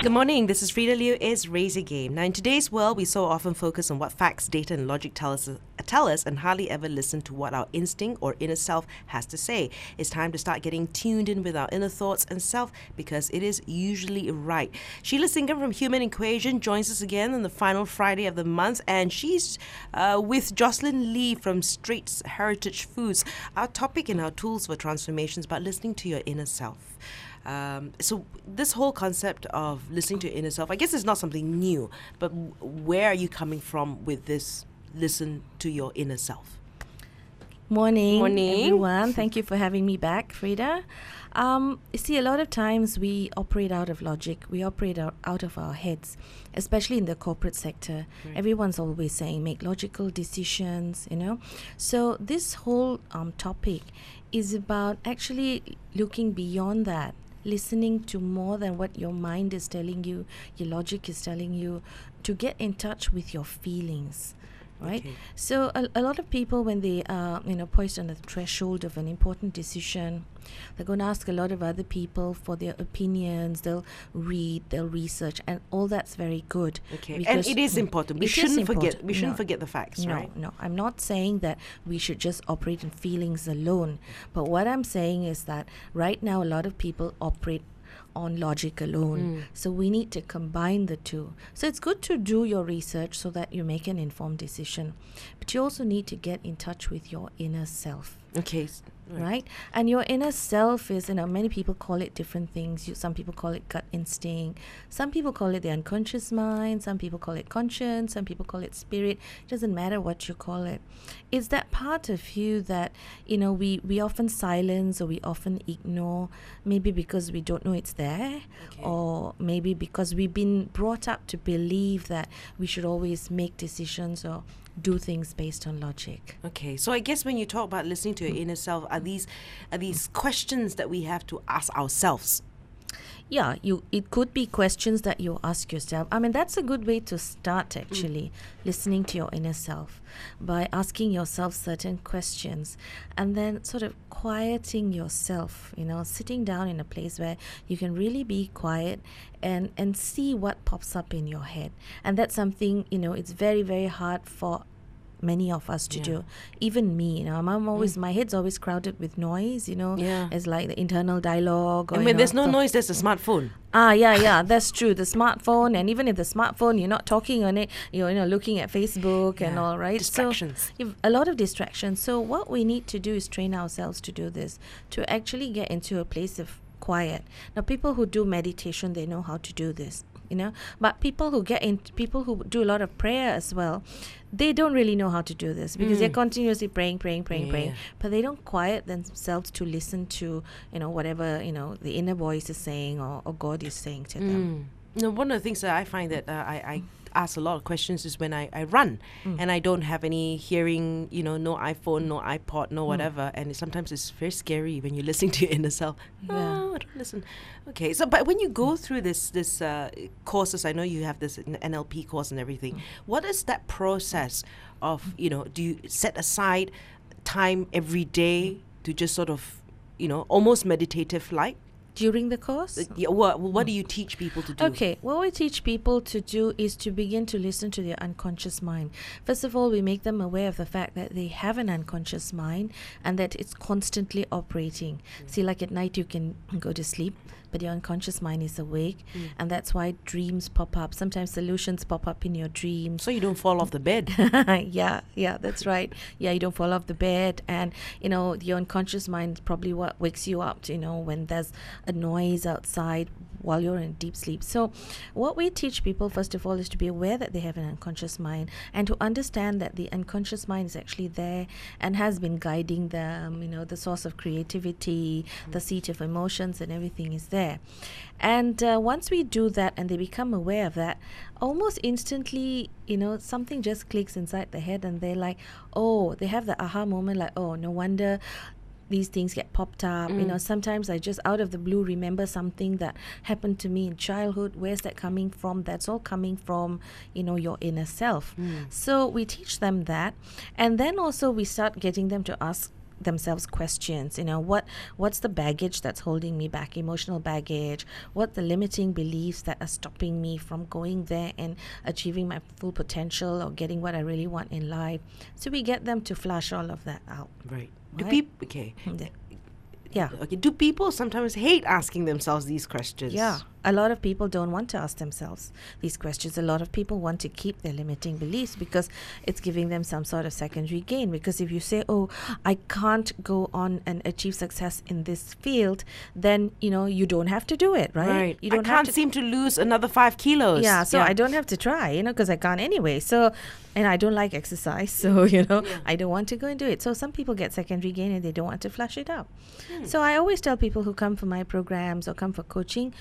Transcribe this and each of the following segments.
Good morning. This is Freda Liu. Is Raise a Game. Now, in today's world, we so often focus on what facts, data, and logic tell us, tell us, and hardly ever listen to what our instinct or inner self has to say. It's time to start getting tuned in with our inner thoughts and self because it is usually right. Sheila Singam from Human Equation joins us again on the final Friday of the month, and she's uh, with Joycelyn Lee from Straits Heritage Foods. Our topic and our tools for transformations, but listening to your inner self. Um, so this whole concept of listening to your inner self, I guess it's not something new, but where are you coming from with this? Listen to your inner self. Morning, Morning. everyone. Thank you for having me back, Freda. Um, you see, a lot of times we operate out of logic. We operate out, out of our heads, especially in the corporate sector. Everyone's always saying make logical decisions, you know. So this whole um, topic is about actually looking beyond that listening to more than what your mind is telling you, your logic is telling you, to get in touch with your feelings right Okay. so a, a lot of people when they are you know poised on the threshold of an important decision they're going to ask a lot of other people for their opinions they'll read they'll research and all that's very good Okay, and it is important. We shouldn't forget. We shouldn't No. forget the facts, no, right? No, I'm not saying that we should just operate in feelings alone. But what I'm saying is that right now, a lot of people operate on logic alone. Mm. So we need to combine the two. So it's good to do your research so that you make an informed decision. But you also need to get in touch with your inner self Okay. S- right? And your inner self is you know many people call it different things. You, some people call it gut instinct. Some people call it the unconscious mind. Some people call it conscience. Some people call it spirit. It doesn't matter what you call it. It's that part of you that you know we we often silence or we often ignore maybe because we don't know it's there Okay. or maybe because we've been brought up to believe that we should always make decisions or do things based on logic Okay, so I guess when you talk about listening to your inner self, are these are these questions that we have to ask ourselves? Yeah you it could be questions that you ask yourself. I mean that's a good way to start mm. actually listening to your inner self by asking yourself certain questions and then sort of quieting yourself you know sitting down in a place where you can really be quiet and and see what pops up in your head. And that's something you know it's very very hard for many of us to Yeah. do even me you know i'm, always my head's always crowded with noise you know Yeah. it's like the internal dialogue or, And when know, there's no the- noise, there's a smartphone. Ah, yeah, yeah, that's true. The smartphone, and even if the smartphone, you're not talking on it, you're you know looking at Facebook and Yeah, all, right? distractions. So, a lot of distractions. So, what we need to do is train ourselves to do this, to actually get into a place of quiet. Now, people who do meditation, they know how to do this, you know. But people who get in, people who do a lot of prayer as well, they don't really know how to do this because they're Mm. continuously praying, praying, praying, praying but they don't quiet themselves to listen to you know whatever you know the inner voice is saying or, or god is saying to them Mm. No, one of the things that I find that uh, I, I ask a lot of questions is when I, I run Mm. and I don't have any hearing, you know, no iPhone, no iPod, Mm. no whatever. And it, sometimes it's very scary when you're listening to your inner self. Yeah. Oh, I don't listen. Okay, so but when you go through this this uh, courses, I know you have this NLP course and everything. Mm. What is that process of, you know, do you set aside time every day to just sort of, you know, almost meditative like? During the course Uh, yeah, what, what do you teach people to do? Okay, what we teach people to do is to begin to listen to their unconscious mind. First of all, we make them aware of the fact that they have an unconscious mind and that it's constantly operating. See, like at night, you can go to sleep, but your unconscious mind is awake, hmm. and that's why dreams pop up. Sometimes solutions pop up in your dreams. So you don't fall off the bed. yeah, yeah, that's right. Yeah, you don't fall off the bed, and you know your unconscious mind probably what wakes you up. You know when there's a noise outside while you're in deep sleep. So, what we teach people first of all is to be aware that they have an unconscious mind and to understand that the unconscious mind is actually there and has been guiding them. You know, the source of creativity, the seat of emotions, and everything is there. And uh, once we do that and they become aware of that, almost instantly, you know, something just clicks inside the head and they're like, oh, they have the aha moment like, oh, no wonder these things get popped up. You mm. know, sometimes I just out of the blue remember something that happened to me in childhood. Where's that coming from? That's all coming from, you know, your inner self. Mm. So we teach them that. And then also we start getting them to ask themselves questions you know what what's the baggage that's holding me back emotional baggage what the limiting beliefs that are stopping me from going there and achieving my full potential or getting what i really want in life so we get them to flush all of that out Right. Do Right. people okay? Mm, yeah. yeah Okay. Do people sometimes hate asking themselves these questions? Yeah, a lot of people don't want to ask themselves these questions. A lot of people want to keep their limiting beliefs because it's giving them some sort of secondary gain. Because if you say, "Oh, I can't go on and achieve success in this field," then you know you don't have to do it, right? Right. You I don't can't have to. seem to lose another five kilos. yeah, so I don't have to try, you know, because I can't anyway. So, and I don't like exercise, so you know, I don't want to go and do it. So some people get secondary gain and they don't want to flush it out. Hmm. So I always tell people who come for my programs or come for coaching,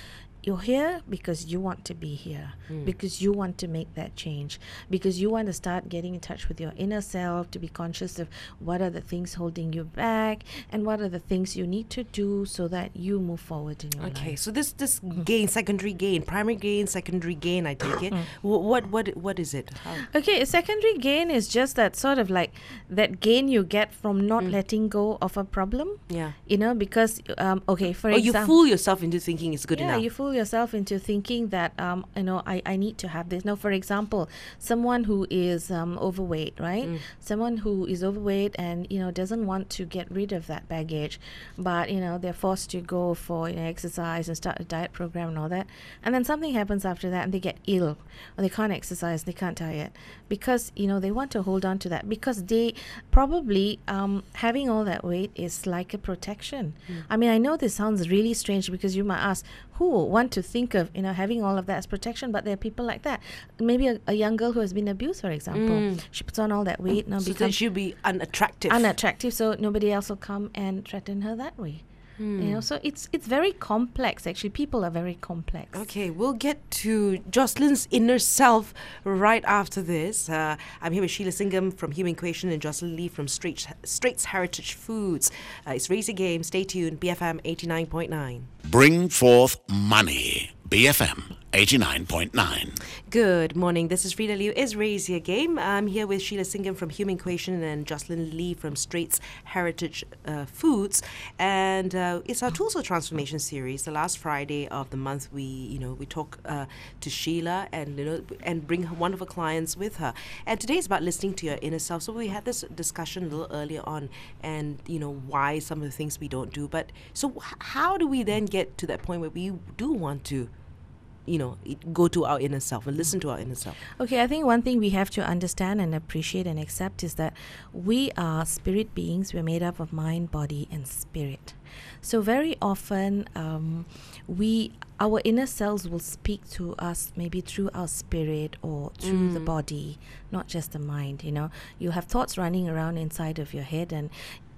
you're here because you want to be here, hmm. because you want to make that change, because you want to start getting in touch with your inner self, to be conscious of what are the things holding you back and what are the things you need to do so that you move forward in your Okay, life. Okay, so this this gain, secondary gain, primary gain, secondary gain. I take it. Mm. Wh- what what what is it? How? Okay, secondary gain is just that sort of like that gain you get from not mm. letting go of a problem. Yeah. You know, because um, okay, for Or you fool yourself into thinking it's good yeah, enough. you fool yourself into thinking that um, you know I, I need to have this. Now, for example, someone who is um, overweight, right? Someone who is overweight and you know doesn't want to get rid of that baggage, but you know they're forced to go for you know, exercise and start a diet program and all that, and then something happens after that and they get ill or they can't exercise, they can't diet because you know they want to hold on to that because they probably um, having all that weight is like a protection. I mean, I know this sounds really strange because you might ask, who want to think of you know having all of that as protection? But there are people like that. Maybe a, a young girl who has been abused, for example, she puts on all that weight now so should be unattractive. unattractive, so nobody else will come and threaten her that way. You know, so it's it's very complex. Actually, people are very complex. Okay, we'll get to Joycelyn's inner self right after this. Uh, I'm here with Sheila Singam from Human Equation and Joycelyn Lee from Straits, Straits Heritage Foods. Uh, it's Raise Game. Stay tuned. BFM 89.9. Bring forth money. BFM 89.9. Good morning. This is Freda Liu. Is Raise Your Game. I'm here with Sheila Singam from Human Equation and Joycelyn Lee from Straits Heritage uh, Foods. And uh, it's our Tools for Transformation series. The last Friday of the month, we you know we talk uh, to Sheila and you know and bring one of her clients with her. And today is about listening to your inner self. So we had this discussion a little earlier on, and you know why some of the things we don't do. But so how do we then get to that point where we do want to? you know, go to our inner self and listen to our inner self. Okay, I think one thing we have to understand and appreciate and accept is that we are spirit beings. We're made up of mind, body, and spirit. So very often, um, we our inner selves will speak to us maybe through our spirit or through the body, not just the mind. You know, you have thoughts running around inside of your head, and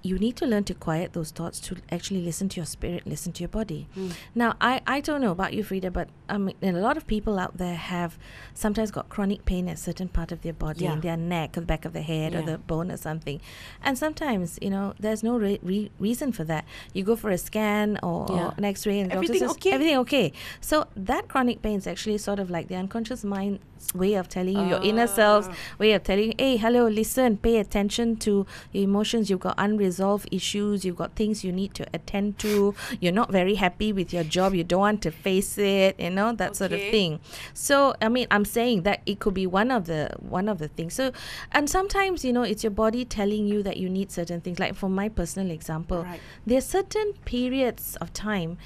you need to learn to quiet those thoughts to actually listen to your spirit, listen to your body. Now, I, I don't know about you, Freda, but and a lot of people out there have sometimes got chronic pain at a certain part of their body, Yeah. in their neck, or the back of the head, or the bone, or something. And sometimes, you know, there's no re- re- reason for that. You go for a scan or, or an X-ray, and the doctor Everything says okay? everything okay. So that chronic pain is actually sort of like the unconscious mind's way of telling you, your inner self's Ah. way of telling you, hey, hello, listen, pay attention to your emotions. You've got unresolved issues. You've got things you need to attend to. You're not very happy with your job. You don't want to face it. You know that sort of thing. So I mean, I'm saying that it could be one of the one of the things. So, and sometimes you know it's your body telling you that you need certain things. Like for my personal example, Right. there are certain periods of time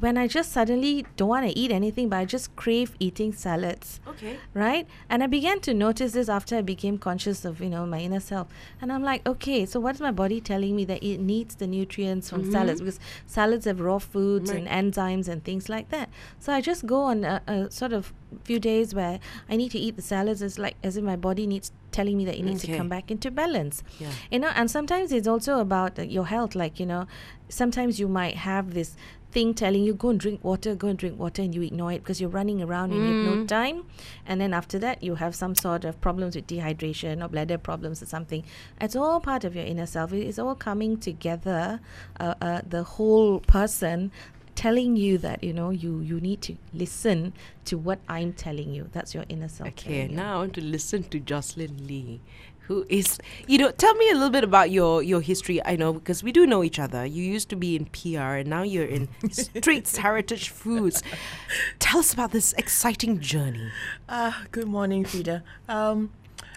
when I just suddenly don't want to eat anything, but I just crave eating salads. Okay. right? And i began to notice this after i became conscious of you know my inner self. And i'm like okay so what's my body telling me that it needs the nutrients from salads? Because salads have raw foods and enzymes and things like that. So i just go on a, a sort of few days where i need to eat the salads it's like as if my body needs telling me that it needs Okay. to come back into balance. Yeah. you know and sometimes it's also about uh, your health like you know sometimes you might have this thing telling you go and drink water, go and drink water, and you ignore it because you're running around and you have no time. And then after that, you have some sort of problems with dehydration or bladder problems or something. It's all part of your inner self. It is all coming together. Uh, uh, the whole person telling you that you know you you need to listen to what I'm telling you. That's your inner self. Okay, now I want to listen to Joycelyn Lee, who is, you know, tell me a little bit about your your history. I know because we do know each other. You used to be in PR, and now you're in Straits Heritage Foods. Tell us about this exciting journey. Ah, good morning, Freda. Um,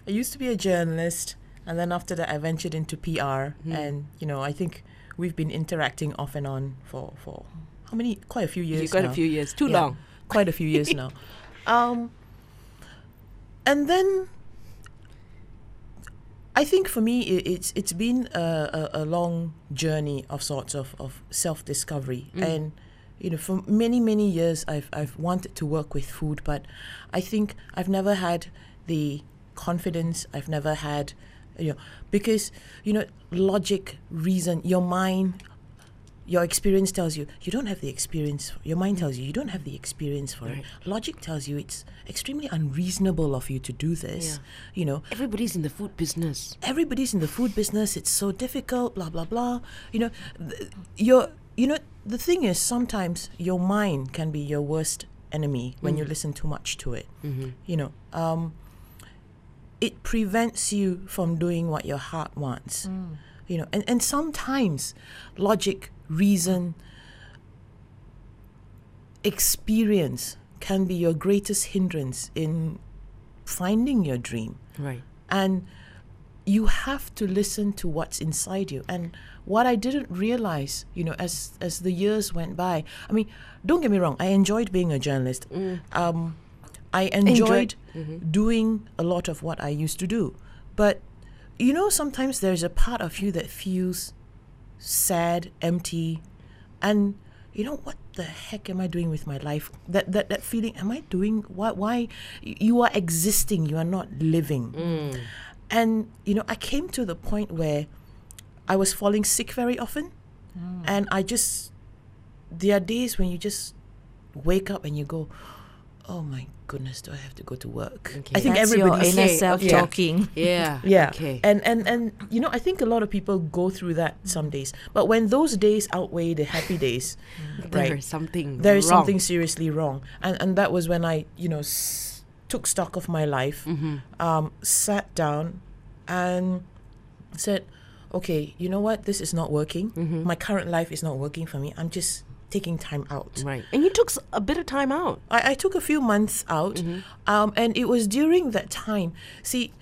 I used to be a journalist, and then after that, I ventured into PR. And you know, I think we've been interacting off and on for for how many? Quite a few years. You got a few years, too Yeah, long. Quite a few years now. Um, and then I think for me, it, it's it's been a, a, a long journey of sorts of, of self discovery, mm. and you know, for many many years, I've I've wanted to work with food, but I think I've never had the confidence. I've never had, you know, because you know, logic, reason, your mind your experience tells you you don't have the experience your mind tells you you don't have the experience for Right. it logic tells you it's extremely unreasonable of you to do this Yeah. you know. Everybody's in the food business. everybody's in the food business. It's so difficult blah blah blah. You know th- your you know the thing is sometimes your mind can be your worst enemy when you mm. listen too much to it mm-hmm. you know. Um it prevents you from doing what your heart wants mm. you know. And, and sometimes logic reason experience can be your greatest hindrance in finding your dream. Right. and you have to listen to what's inside you. And what i didn't realize you know as as the years went by i mean don't get me wrong i enjoyed being a journalist. Um i enjoyed doing a lot of what i used to do. But you know sometimes there's a part of you that feels sad empty and you know what the heck am i doing with my life? That that, that feeling am i doing what why you are existing you are not living. Mm. And you know i came to the point where i was falling sick very often. Mm. And i just there are days when you just wake up and you go oh my goodness do i have to go to work Okay. i think That's your everybody inner self okay. talking. Yeah. yeah. Okay. And and and you know, I think a lot of people go through that some days. But when those days outweigh the happy days, there right? is something. There is wrong. something seriously wrong. And and that was when I, you know, s- took stock of my life, Mm-hmm. um, sat down and said, "Okay, you know what? This is not working. Mm-hmm. My current life is not working for me. I'm just taking time out." Right. And you took a bit of time out. I, I took a few months out, um, and it was during that time. See,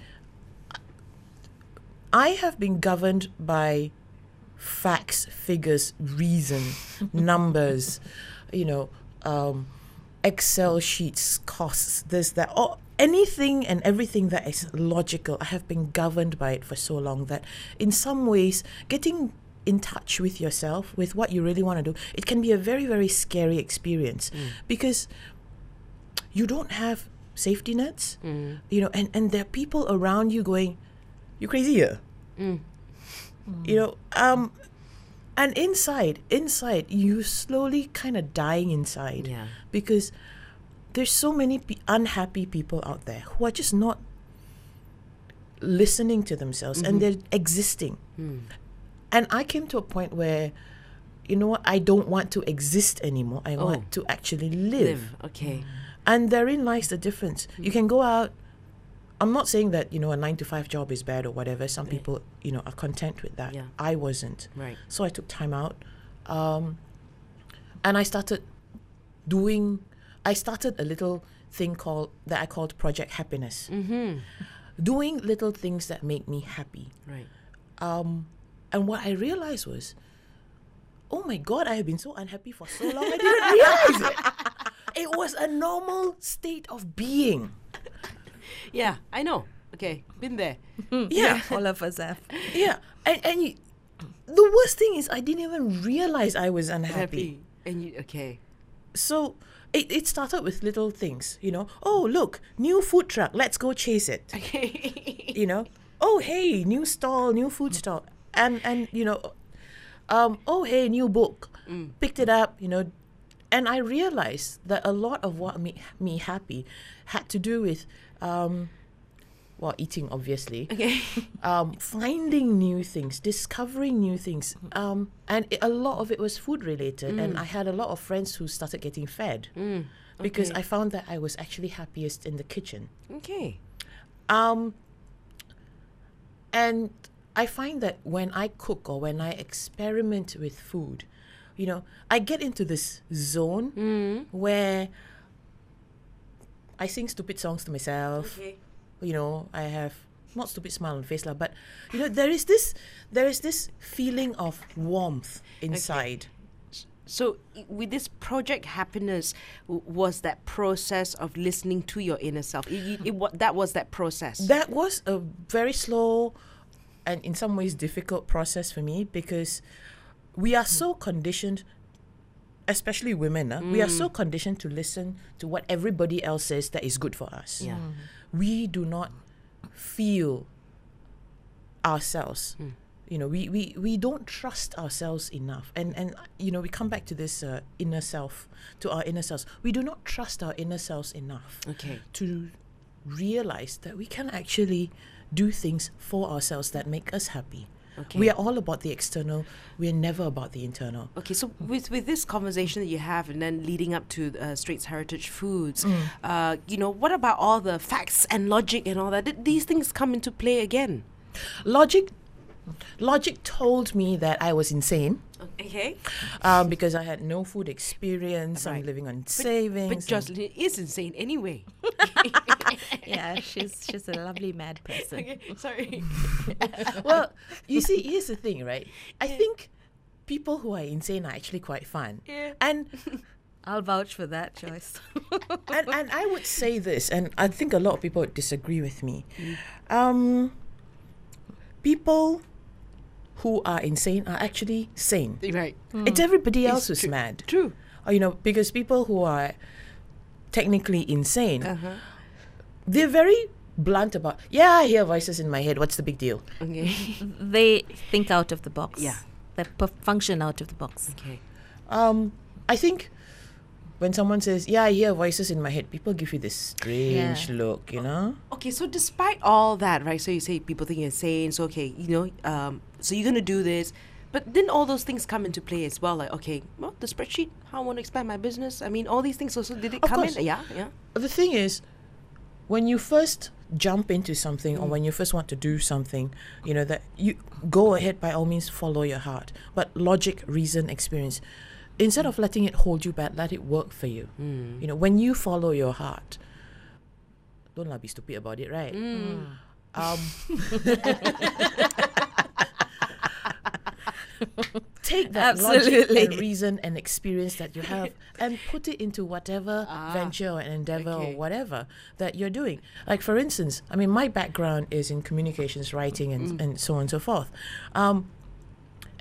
I have been governed by facts, figures, reason, numbers, you know, um, Excel sheets, costs, this, that, or anything and everything that is logical. I have been governed by it for so long that in some ways, getting in touch with yourself, with what you really want to do, it can be a very, very scary experience mm. because you don't have safety nets, mm. you know, and, and there are people around you going, you crazy here. Mm. You know, um, and inside, inside, you slowly kind of dying inside Yeah. because there's so many pe- unhappy people out there who are just not listening to themselves and mm-hmm. they're existing. And I came to a point where, you know what, I don't want to exist anymore. I Oh. want to actually live. Live. Okay. And therein lies the difference. You can go out. I'm not saying that you know a nine to five job is bad or whatever. Some people you know are content with that. Yeah. I wasn't. Right. So I took time out, um, and I started doing. I started a little thing called that I called Project Happiness. Mm-hmm. Doing little things that make me happy. Right. Um, and what I realized was, oh my God, I have been so unhappy for so long. I didn't realize it. It was a normal state of being. Yeah, I know. Okay, been there. Yeah, All of us have. yeah. And and you, the worst thing is, I didn't even realize I was unhappy. Happy. And you okay. So it, it started with little things, you know. Oh look, new food truck. Let's go chase it. Okay. you know. Oh hey, new stall, new food stall, and and you know, um. Oh hey, new book. picked it up, you know, and I realized that a lot of what made me happy had to do with, um, well, eating obviously, Okay. um, finding new things, discovering new things, um, and it, a lot of it was food related. And I had a lot of friends who started getting fed because okay. I found that I was actually happiest in the kitchen. Okay. Um, and I find that when I cook or when I experiment with food, you know, I get into this zone mm. where I sing stupid songs to myself. Okay. You know, I have not stupid smile on face, lah, but you know, there is this there is this feeling of warmth inside. So, with this project happiness, w- was that process of listening to your inner self? It, it, it, that was that process. That was a very slow and in some ways difficult process for me because we are so conditioned especially women uh, we are so conditioned to listen to what everybody else says that is good for us. Yeah. we do not feel ourselves. You know we, we we don't trust ourselves enough. And and you know we come back to this uh, inner self to our inner selves. We do not trust our inner selves enough Okay. to realize that we can actually do things for ourselves that make us happy Okay. we are all about the external we're never about the internal Okay, so with with this conversation that you have, and then leading up to uh, Straits Heritage Foods, uh, you know, what about all the facts and logic and all that? Did these things come into play again? logic logic told me that i was insane Okay, um, because I had no food experience. I'm living on savings. but Joycelyn is insane anyway. yeah, she's she's a lovely mad person. okay, sorry. well, you see, here's the thing, right? I think people who are insane are actually quite fun. Yeah. And I'll vouch for that, Joyce. and, and I would say this, and I think a lot of people would disagree with me. Um, people who are insane are actually sane. right. It's everybody else It's who's true. mad. True. Or, you know, because people who are technically insane, Uh-huh. they're very blunt about, yeah, I hear voices in my head. What's the big deal? Okay. they think out of the box. Yeah. They per- function out of the box. okay. Um, I think when someone says, "Yeah, I hear voices in my head," people give you this strange Yeah. look, you know. Okay, so despite all that, right? So you say people think you're insane. So okay, you know, um, so you're gonna do this, but then all those things come into play as well. Like okay, well, the spreadsheet, how I want to expand my business. I mean, all these things also did it Of come course. in? Yeah, yeah. The thing is, when you first jump into something or when you first want to do something, you know that you go ahead by all means follow your heart. But logic, reason, experience, instead of letting it hold you back, let it work for you. Hmm. You know, when you follow your heart, don't lah be stupid about it, right? Hmm. Ah. Um, take that logic Absolutely. and reason and experience that you have and put it into whatever ah. venture or endeavor okay. or whatever that you're doing. Like for instance, I mean, my background is in communications, writing, and, mm. and so on and so forth. Um,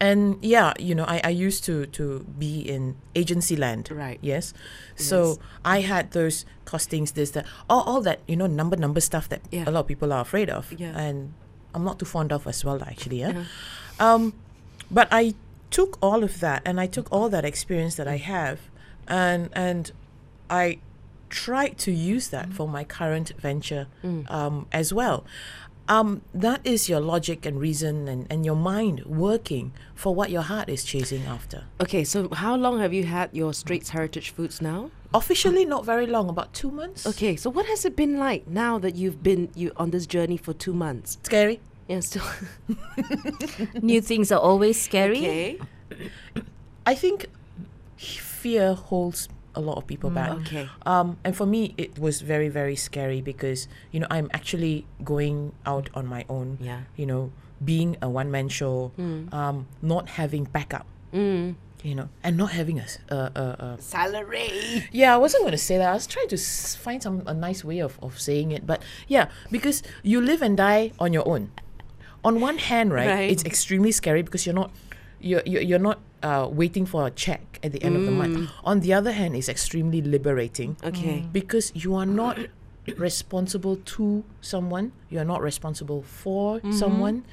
and yeah, you know, I, I used to to be in agency land. Right. Yes. So I had those costings, this, that, all, all that, you know, number, number stuff that Yeah. a lot of people are afraid of. Yeah. And I'm not too fond of as well, actually. Yeah. Uh-huh. Um, but I took all of that and I took all that experience that I have and and I tried to use that for my current venture um, as well. Um, that is your logic and reason and, and your mind working for what your heart is chasing after. Okay, so how long have you had your Straits Heritage Foods now? Officially, not very long, about two months. Okay, so what has it been like now that you've been you on this journey for two months? Scary. Yeah, still. New things are always scary. okay. I think fear holds a lot of people back. Okay. Um, and for me, it was very, very scary because, you know, I'm actually going out on my own. Yeah. You know, being a one man show, um, not having backup, Mm. you know, and not having a, a, a, a Salary. yeah, I wasn't going to say that. I was trying to s- find some a nice way of, of saying it, but yeah, because you live and die on your own. On one hand, right, Right. it's extremely scary because you're not you're you're, you're not uh, waiting for a check at the end of the month. On the other hand, it's extremely liberating Okay. because you are not responsible to someone. You are not responsible for someone.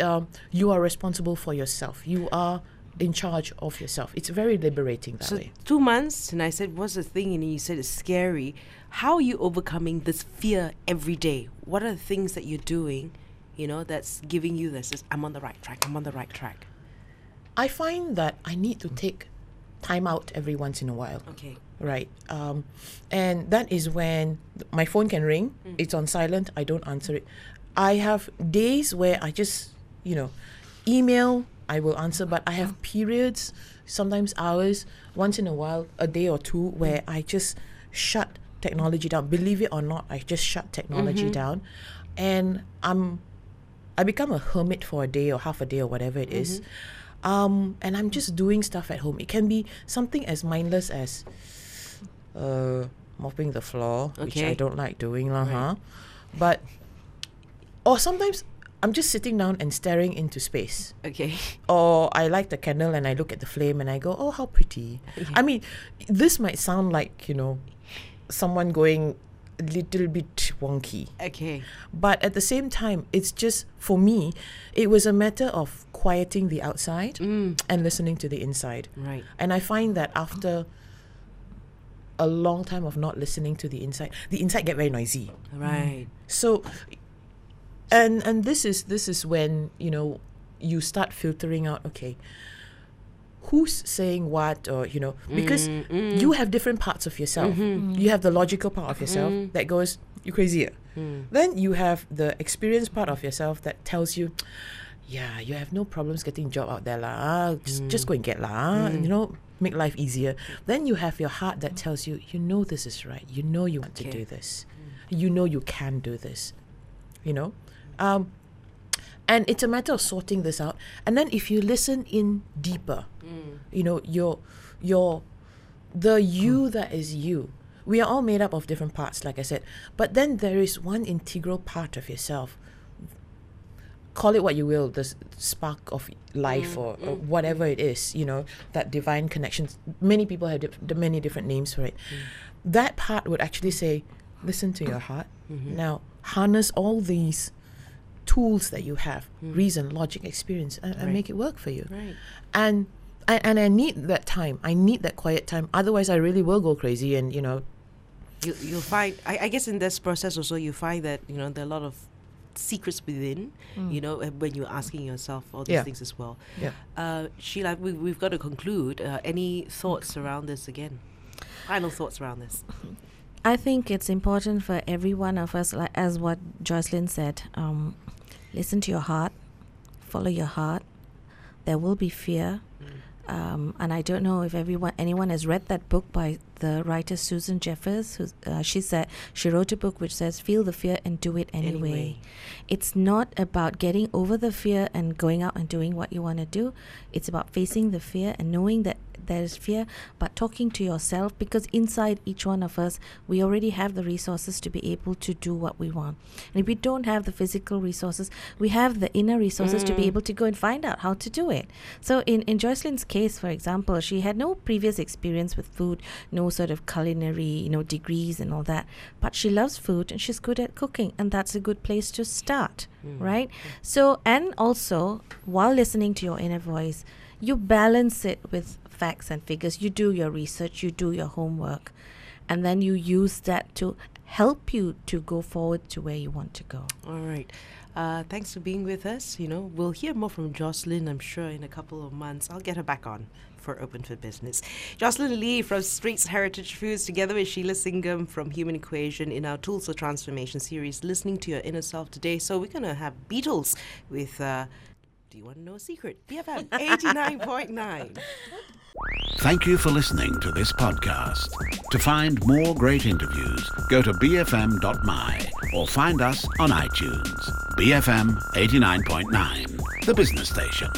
Um, you are responsible for yourself. You are in charge of yourself. It's very liberating that So way. two months, and I said, "What's the thing?" And you said it's scary. How are you overcoming this fear every day? What are the things that you're doing, you know, that's giving you this? this, I'm on the right track. I'm on the right track. I find that I need to take time out every once in a while. Okay. Right. Um, and that is when th- my phone can ring. Mm. It's on silent. I don't answer it. I have days where I just, you know, email, I will answer, but I have periods, sometimes hours, once in a while, a day or two, where I just shut technology down. Believe it or not, I just shut technology mm-hmm. down. And I'm I become a hermit for a day or half a day or whatever it is. Mm-hmm. Um, and I'm just doing stuff at home. It can be something as mindless as uh, mopping the floor, which I don't like doing, lah, huh? But, or sometimes I'm just sitting down and staring into space. Okay. Or I light the candle and I look at the flame and I go, oh, how pretty. I mean, this might sound like, you know, someone going little bit wonky. Okay. But at the same time, it's just for me, it was a matter of quieting the outside mm. and listening to the inside. Right. And I find that after a long time of not listening to the inside, the inside get very noisy. Right. So and and this is this is when, you know, you start filtering out, okay, who's saying what or you know because you have different parts of yourself. You have the logical part of yourself that goes you crazy ah?" then you have the experience part of yourself that tells you yeah you have no problems getting job out there lah. Ah. just, just go and get lah. Ah," you know make life easier. Then you have your heart that tells you you know this is right. You know you want to do this. You know you can do this. You know? Um, and it's a matter of sorting this out. And then if you listen in deeper mm. you know your your the hmm. you that is you we are all made up of different parts like i said. But then there is one integral part of yourself. Call it what you will the spark of life mm, or, or mm, whatever it is you know that divine connection. Many people have dif- many different names for it. That part would actually say listen to your heart. Mm-hmm. Now harness all these tools that you have reason logic experience and, and Right. make it work for you Right. and I, and I need that time. I need that quiet time. Otherwise, I really will go crazy. And you know, You you'll find. I, I guess in this process also you find that you know there are a lot of secrets within. You know uh, when you're asking yourself all these Yeah. things as well. yeah. Uh, Sheila, we, we've got to conclude. Uh, any thoughts around this again? Final thoughts around this? I think it's important for every one of us, like as what Joycelyn said, um, listen to your heart, follow your heart. There will be fear, um, and I don't know if everyone, anyone has read that book by the writer Susan Jeffers. Who uh, she said she wrote a book which says "Feel the fear and do it anyway." Anyway. It's not about getting over the fear and going out and doing what you want to do. It's about facing the fear and knowing that there's fear, but talking to yourself because inside each one of us, we already have the resources to be able to do what we want. And if we don't have the physical resources, we have the inner resources to be able to go and find out how to do it. So, in, in Joycelyn's case, for example, she had no previous experience with food, no sort of culinary, you know, degrees and all that, but she loves food and she's good at cooking, and that's a good place to start, right? So, and also, while listening to your inner voice, you balance it with facts and figures. You do your research, you do your homework, and then you use that to help you to go forward to where you want to go. All right. Uh, thanks for being with us. You know, we'll hear more from Joycelyn, I'm sure, in a couple of months. I'll get her back on for Open for Business. Joycelyn Lee from Straits Heritage Foods, together with Sheila Singam from Human Equation in our Tools for Transformation series, listening to your inner self today. So we're going to have Beatles with. Uh, do you want to know a secret? BFM 89.9. Thank you for listening to this podcast. To find more great interviews, go to bfm.my or find us on iTunes. BFM 89.9, the business station.